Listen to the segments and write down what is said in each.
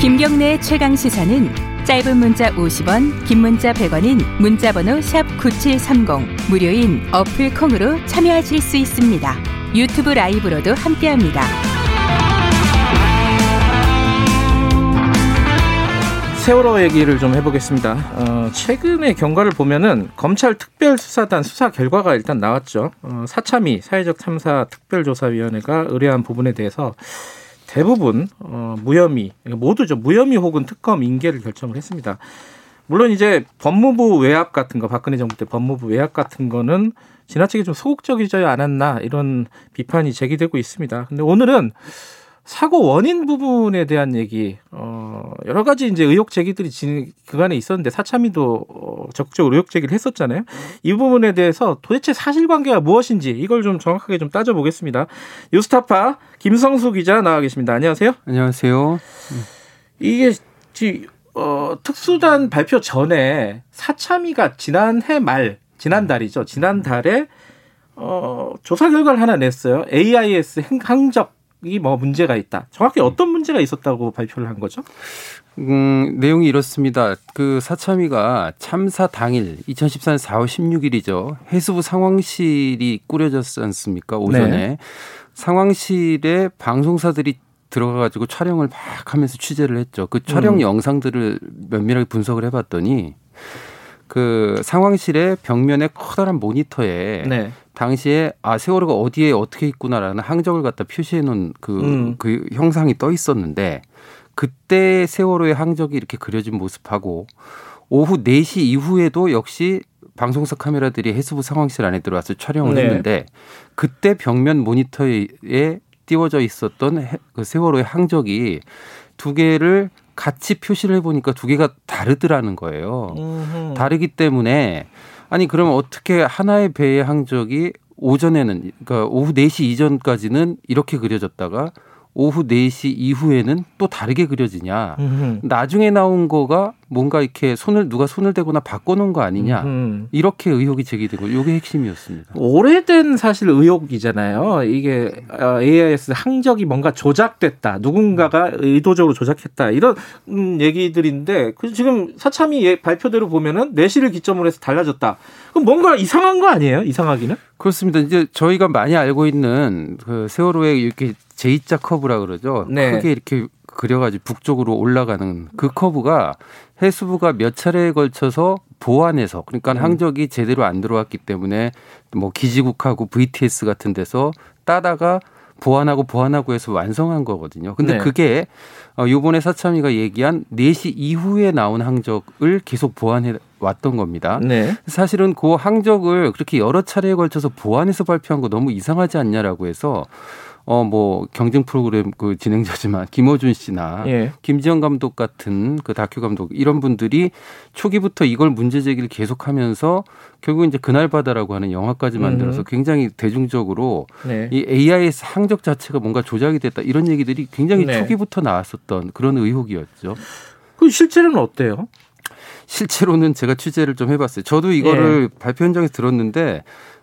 김경래의 최강 시사는 짧은 문자 50원, 긴 문자 100원인 문자번호 샵 9730 무료인 어플 콩으로 참여하실 수 있습니다. 유튜브 라이브로도 함께합니다. 세월호 얘기를 좀 해보겠습니다. 어, 최근의 경과를 보면은 검찰 특별수사단 수사 결과가 일단 나왔죠. 어, 사참위 사회적 참사 특별조사위원회가 의뢰한 부분에 대해서 대부분 어, 무혐의 모두죠 무혐의 혹은 특검 인계를 결정을 했습니다. 물론 이제 법무부 외압 같은 거 박근혜 정부 때 법무부 외압 같은 거는 지나치게 좀 소극적이지 않았나 이런 비판이 제기되고 있습니다. 근데 오늘은 사고 원인 부분에 대한 얘기, 어, 여러 가지 이제 의혹 제기들이 진, 그간에 있었는데 사참위도 어, 적극적으로 의혹 제기를 했었잖아요. 이 부분에 대해서 도대체 사실관계가 무엇인지 이걸 좀 정확하게 좀 따져보겠습니다. 뉴스타파 김성수 기자 나와 계십니다. 안녕하세요. 안녕하세요. 이게 어, 특수단 발표 전에 사참위가 지난해 말, 지난달이죠. 지난달에 어, 조사 결과를 하나 냈어요. AIS 항적 이뭐 문제가 있다. 정확히 어떤 문제가 있었다고 발표를 한 거죠? 음, 내용이 이렇습니다. 그 사참위가 참사 당일 2014년 4월 16일이죠. 해수부 상황실이 꾸려졌지 않습니까? 오전에 네. 상황실에 방송사들이 들어가 가지고 촬영을 막 하면서 취재를 했죠. 그 촬영 음. 영상들을 면밀하게 분석을 해 봤더니 그 상황실의 벽면에 커다란 모니터에 네. 당시에 아 세월호가 어디에 어떻게 있구나라는 항적을 갖다 표시해 놓은 그, 음. 그 형상이 떠 있었는데 그때 세월호의 항적이 이렇게 그려진 모습하고 오후 4시 이후에도 역시 방송사 카메라들이 해수부 상황실 안에 들어와서 촬영을 네. 했는데 그때 벽면 모니터에 띄워져 있었던 그 세월호의 항적이 두 개를 같이 표시를 해보니까 두 개가 다르더라는 거예요. 음흠. 다르기 때문에 아니 그러면 어떻게 하나의 배의 항적이 오전에는 그러니까 오후 4시 이전까지는 이렇게 그려졌다가 오후 4시 이후에는 또 다르게 그려지냐. 음흠. 나중에 나온 거가 뭔가 이렇게 손을 누가 손을 대거나 바꿔놓은 거 아니냐. 음흠. 이렇게 의혹이 제기되고 이게 핵심이었습니다. 오래된 사실 의혹이잖아요. 이게 AIS 항적이 뭔가 조작됐다. 누군가가 의도적으로 조작했다. 이런 음, 얘기들인데 그 지금 사참위 예, 발표대로 보면은 내시를 기점으로 해서 달라졌다. 그럼 뭔가 이상한 거 아니에요? 이상하기는? 그렇습니다. 이제 저희가 많이 알고 있는 그 세월호의 이렇게 J자 커브라 그러죠. 네. 크게 이렇게 그려가지고 북쪽으로 올라가는 그 커브가 해수부가 몇 차례에 걸쳐서 보완해서 그러니까 음. 항적이 제대로 안 들어왔기 때문에 뭐 기지국하고 VTS 같은 데서 따다가 보완하고 보완하고 해서 완성한 거거든요. 근데 네. 그게 어 요번에 사참위가 얘기한 4시 이후에 나온 항적을 계속 보완해 왔던 겁니다. 네. 사실은 그 항적을 그렇게 여러 차례에 걸쳐서 보완해서 발표한 거 너무 이상하지 않냐라고 해서 어, 뭐, 경쟁 프로그램 그 진행자지만 김호준 씨나 예. 김지영 감독 같은 그 다큐 감독 이런 분들이 초기부터 이걸 문제 제기를 계속 하면서 결국 이제 그날바다라고 하는 영화까지 만들어서 음. 굉장히 대중적으로 네. 이 AIS 항적 자체가 뭔가 조작이 됐다 이런 얘기들이 굉장히 네. 초기부터 나왔었던 그런 의혹이었죠. 그 실제로는 어때요? 실제로는 제가 취재를 좀 해봤어요. 저도 이거를 예. 발표 현장에서 들었는데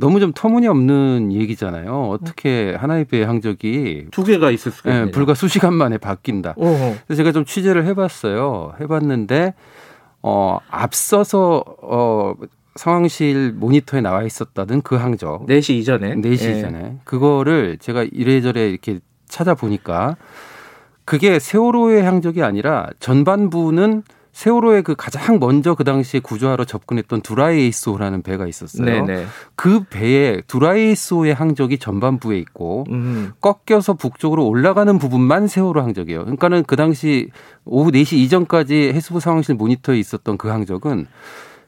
너무 좀 터무니없는 얘기잖아요. 어떻게 하나의 배 항적이 두 개가 있을 수가 있네. 예, 불과 수시간 만에 바뀐다. 어허. 그래서 제가 좀 취재를 해봤어요. 해봤는데 어 앞서서 어 상황실 모니터에 나와 있었다는 그 항적. 4시 이전에. 4시 예. 이전에. 그거를 제가 이래저래 이렇게 찾아보니까 그게 세월호의 항적이 아니라 전반부는 세월호의 그 가장 먼저 그 당시에 구조하러 접근했던 두라이에이소라는 배가 있었어요. 네네. 그 배에 두라이에이소의 항적이 전반부에 있고 음. 꺾여서 북쪽으로 올라가는 부분만 세월호 항적이에요. 그러니까는 그 당시 오후 4시 이전까지 해수부 상황실 모니터에 있었던 그 항적은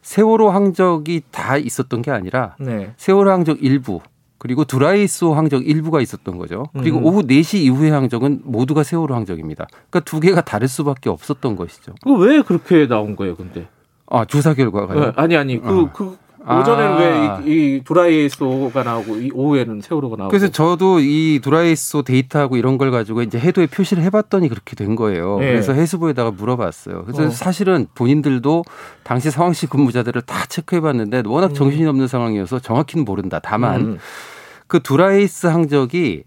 세월호 항적이 다 있었던 게 아니라 네. 세월호 항적 일부 그리고 드라이소 항적 일부가 있었던 거죠. 그리고 음. 오후 4시 이후의 항적은 모두가 세월호 항적입니다. 그러니까 두 개가 다를 수밖에 없었던 것이죠. 왜 그렇게 나온 거예요, 근데? 아, 조사 결과가요? 네, 아니, 아니. 그, 어. 그 오전에는 아. 왜이 드라이소가 나오고 이 오후에는 세월호가 나오고. 그래서 저도 이 드라이소 데이터하고 이런 걸 가지고 이제 해도에 표시를 해봤더니 그렇게 된 거예요. 네. 그래서 해수부에다가 물어봤어요. 그래서 어. 사실은 본인들도 당시 상황실 근무자들을 다 체크해봤는데 워낙 정신이 없는 상황이어서 정확히는 모른다. 다만 음. 그 드라이스 항적이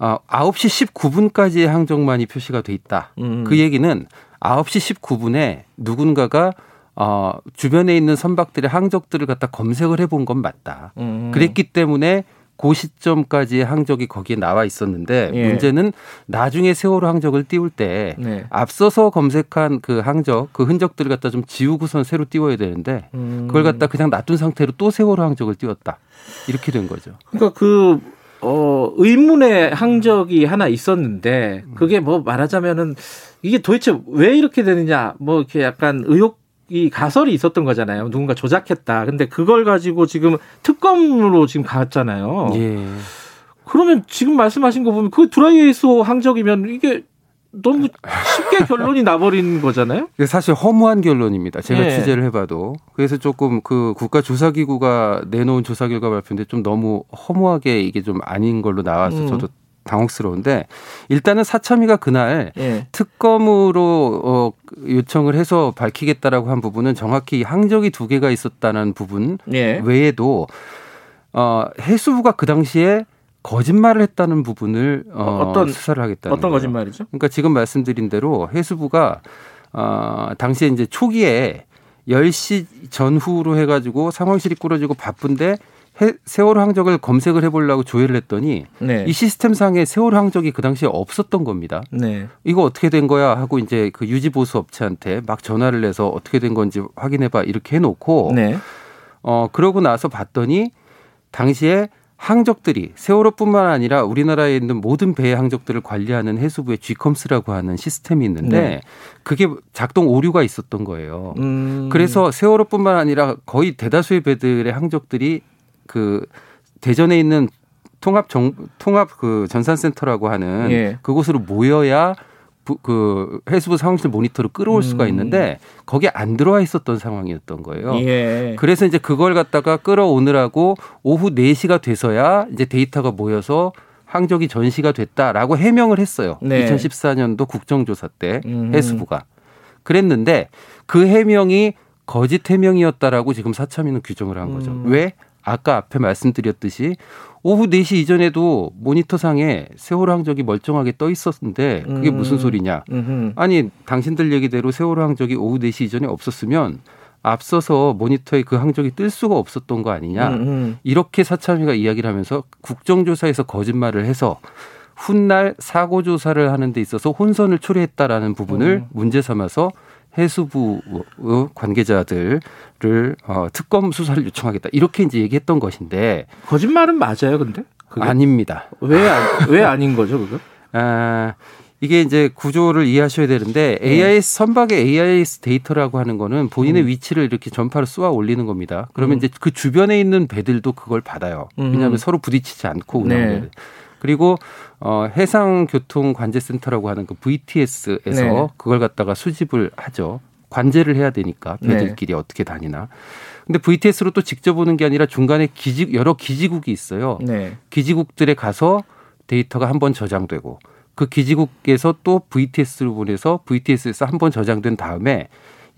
어, 9시 19분까지의 항적만이 표시가 돼 있다. 음. 그 얘기는 9시 19분에 누군가가 어, 주변에 있는 선박들의 항적들을 갖다 검색을 해본 건 맞다. 음. 그랬기 때문에 그 시점까지의 항적이 거기에 나와 있었는데 예. 문제는 나중에 세월호 항적을 띄울 때 네. 앞서서 검색한 그 항적, 그 흔적들을 갖다 좀 지우고선 새로 띄워야 되는데 음. 그걸 갖다 그냥 놔둔 상태로 또 세월호 항적을 띄웠다. 이렇게 된 거죠. 그러니까 그 어, 의문의 항적이 하나 있었는데 그게 뭐 말하자면은 이게 도대체 왜 이렇게 되느냐 뭐 이렇게 약간 의혹 이 가설이 있었던 거잖아요. 누군가 조작했다. 근데 그걸 가지고 지금 특검으로 지금 갔잖아요. 예. 그러면 지금 말씀하신 거 보면 그 드라이에이소 항적이면 이게 너무 쉽게 결론이 나버린 거잖아요. 사실 허무한 결론입니다. 제가 예. 취재를 해봐도 그래서 조금 그 국가 조사기구가 내놓은 조사 결과 발표인데 좀 너무 허무하게 이게 좀 아닌 걸로 나와서 음. 저도 당혹스러운데 일단은 사참위가 그날 예. 특검으로 어, 요청을 해서 밝히겠다라고 한 부분은 정확히 항적이 두 개가 있었다는 부분 예. 외에도 어, 해수부가 그 당시에 거짓말을 했다는 부분을 어, 어떤- 수사를 하겠다는 어떤 거예요. 거짓말이죠? 그러니까 지금 말씀드린 대로 해수부가 어, 당시에 이제 초기에 10시 전후로 해가지고 상황실이 꾸려지고 바쁜데 해, 세월호 항적을 검색을 해보려고 조회를 했더니 네. 이 시스템상에 세월호 항적이 그 당시에 없었던 겁니다. 네. 이거 어떻게 된 거야 하고 이제 그 유지 보수 업체한테 막 전화를 해서 어떻게 된 건지 확인해봐 이렇게 해놓고 네. 어 그러고 나서 봤더니 당시에 항적들이 세월호뿐만 아니라 우리나라에 있는 모든 배의 항적들을 관리하는 해수부의 G컴스라고 하는 시스템이 있는데 네. 그게 작동 오류가 있었던 거예요. 음. 그래서 세월호뿐만 아니라 거의 대다수의 배들의 항적들이 그 대전에 있는 통합 정 통합 그 전산센터라고 하는 예. 그곳으로 모여야 부- 그 해수부 상황실 모니터를 끌어올 수가 음. 있는데 거기에 안 들어와 있었던 상황이었던 거예요. 예. 그래서 이제 그걸 갖다가 끌어오느라고 오후 4시가 돼서야 이제 데이터가 모여서 항적이 전시가 됐다라고 해명을 했어요. 네. 2014년도 국정조사 때 음. 해수부가. 그랬는데 그 해명이 거짓 해명이었다라고 지금 사참위는 규정을 한 거죠. 음. 왜? 아까 앞에 말씀드렸듯이 오후 4시 이전에도 모니터상에 세월호 항적이 멀쩡하게 떠 있었는데 그게 음. 무슨 소리냐. 아니 당신들 얘기대로 세월호 항적이 오후 4시 이전에 없었으면 앞서서 모니터에 그 항적이 뜰 수가 없었던 거 아니냐. 음흠. 이렇게 사참위가 이야기를 하면서 국정조사에서 거짓말을 해서 훗날 사고 조사를 하는 데 있어서 혼선을 초래했다라는 부분을 음. 문제 삼아서 해수부 관계자들을 어, 특검 수사를 요청하겠다 이렇게 이제 얘기했던 것인데 거짓말은 맞아요, 근데? 그게? 아닙니다. 왜, 안, 왜 아닌 거죠, 그거? 아, 이게 이제 구조를 이해하셔야 되는데 네. AIS 선박의 AIS 데이터라고 하는 거는 본인의 음. 위치를 이렇게 전파로 쏘아 올리는 겁니다. 그러면 음. 이제 그 주변에 있는 배들도 그걸 받아요. 음. 왜냐하면 서로 부딪히지 않고 운항되는. 네. 그리고 어 해상 교통 관제 센터라고 하는 그 VTS에서 네. 그걸 갖다가 수집을 하죠. 관제를 해야 되니까 네. 배들끼리 어떻게 다니나. 근데 VTS로 또 직접 오는 게 아니라 중간에 기지 여러 기지국이 있어요. 네. 기지국들에 가서 데이터가 한 번 저장되고 그 기지국에서 또 VTS로 보내서 VTS에서 한 번 저장된 다음에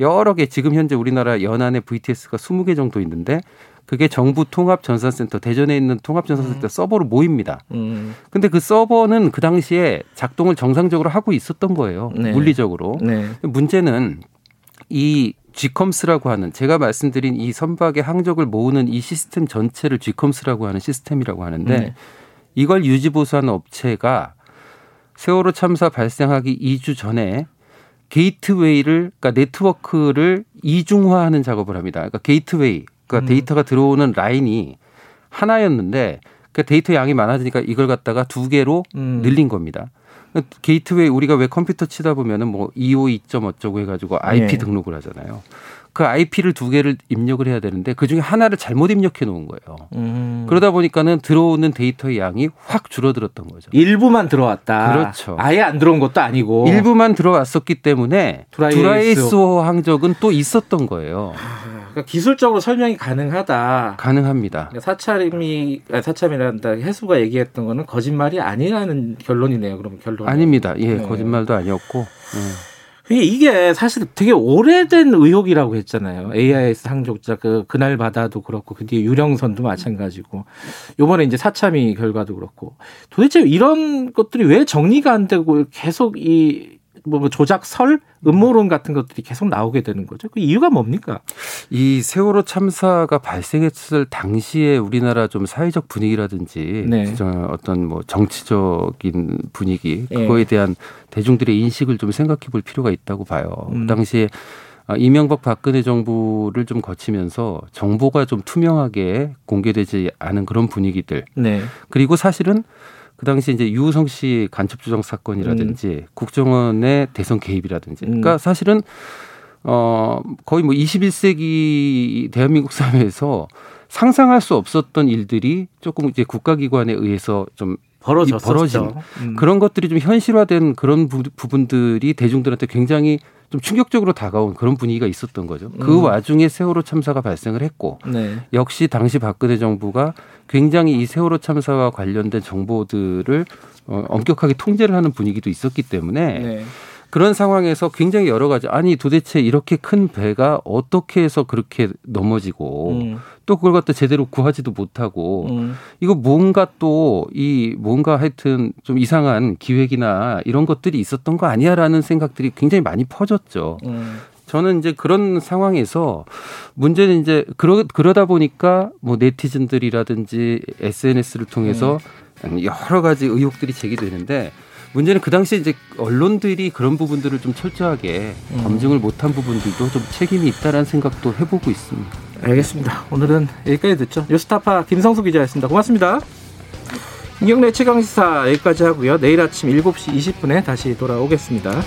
여러 개 지금 현재 우리나라 연안에 VTS가 20개 정도 있는데 그게 정부 통합 전산센터 대전에 있는 통합 전산센터 서버로 모입니다. 음. 근데 그 서버는 그 당시에 작동을 정상적으로 하고 있었던 거예요. 네. 물리적으로. 네. 문제는 이 GICOMS라고 하는 제가 말씀드린 이 선박의 항적을 모으는 이 시스템 전체를 GICOMS라고 하는 시스템이라고 하는데 네. 이걸 유지보수하는 업체가 세월호 참사 발생하기 2주 전에 게이트웨이를 그러니까 네트워크를 이중화하는 작업을 합니다. 그러니까 게이트웨이 그러니까 음. 데이터가 들어오는 라인이 하나였는데 그 데이터 양이 많아지니까 이걸 갖다가 두 개로 음. 늘린 겁니다. 게이트웨이 우리가 왜 컴퓨터 치다 보면은 뭐 252점 어쩌고 해가지고 IP 네. 등록을 하잖아요. 그 IP를 두 개를 입력을 해야 되는데 그 중에 하나를 잘못 입력해 놓은 거예요. 음. 그러다 보니까는 들어오는 데이터의 양이 확 줄어들었던 거죠. 일부만 들어왔다. 그렇죠. 아예 안 들어온 것도 아니고. 일부만 들어왔었기 때문에. 두라에이스호 항적은 또 있었던 거예요. 그러니까 기술적으로 설명이 가능하다. 가능합니다. 사참위 아, 사참위란다 해수부가 얘기했던 거는 거짓말이 아니라는 결론이네요. 그럼 결론. 아닙니다. 예, 네. 거짓말도 아니었고. 예. 이게 사실 되게 오래된 의혹이라고 했잖아요. AIS 상족자 그 그날 바다도 그렇고 그 뒤에 유령선도 마찬가지고 요번에 이제 사참위 결과도 그렇고 도대체 이런 것들이 왜 정리가 안 되고 계속 이 뭐, 뭐 조작설, 음모론 같은 것들이 계속 나오게 되는 거죠. 그 이유가 뭡니까? 이 세월호 참사가 발생했을 당시에 우리나라 좀 사회적 분위기라든지 네. 어떤 뭐 정치적인 분위기 예. 그거에 대한 대중들의 인식을 좀 생각해 볼 필요가 있다고 봐요. 음. 그 당시에 아, 이명박 박근혜 정부를 좀 거치면서 정보가 좀 투명하게 공개되지 않은 그런 분위기들. 네. 그리고 사실은 그 당시 이제 유우성 씨 간첩 조정 사건이라든지 음. 국정원의 대선 개입이라든지. 그러니까 음. 사실은 어 거의 뭐 21세기 대한민국 사회에서 상상할 수 없었던 일들이 조금 이제 국가기관에 의해서 좀 벌어진 음. 그런 것들이 좀 현실화된 그런 부, 부분들이 대중들한테 굉장히 좀 충격적으로 다가온 그런 분위기가 있었던 거죠. 그 음. 와중에 세월호 참사가 발생을 했고 네. 역시 당시 박근혜 정부가 굉장히 이 세월호 참사와 관련된 정보들을 어, 엄격하게 통제를 하는 분위기도 있었기 때문에 네. 그런 상황에서 굉장히 여러 가지 아니 도대체 이렇게 큰 배가 어떻게 해서 그렇게 넘어지고 음. 또 그걸 갖다 제대로 구하지도 못하고 음. 이거 뭔가 또 이 뭔가 하여튼 좀 이상한 기획이나 이런 것들이 있었던 거 아니야라는 생각들이 굉장히 많이 퍼졌죠. 음. 저는 이제 그런 상황에서 문제는 이제 그러, 그러다 보니까 뭐 네티즌들이라든지 SNS를 통해서 음. 여러 가지 의혹들이 제기되는데 문제는 그 당시에 이제 언론들이 그런 부분들을 좀 철저하게 음. 검증을 못한 부분들도 좀 책임이 있다라는 생각도 해보고 있습니다. 알겠습니다. 오늘은 여기까지 듣죠. 뉴스타파 김성수 기자였습니다. 고맙습니다. 김경래 최강시사 여기까지 하고요. 내일 아침 7시 20분에 다시 돌아오겠습니다.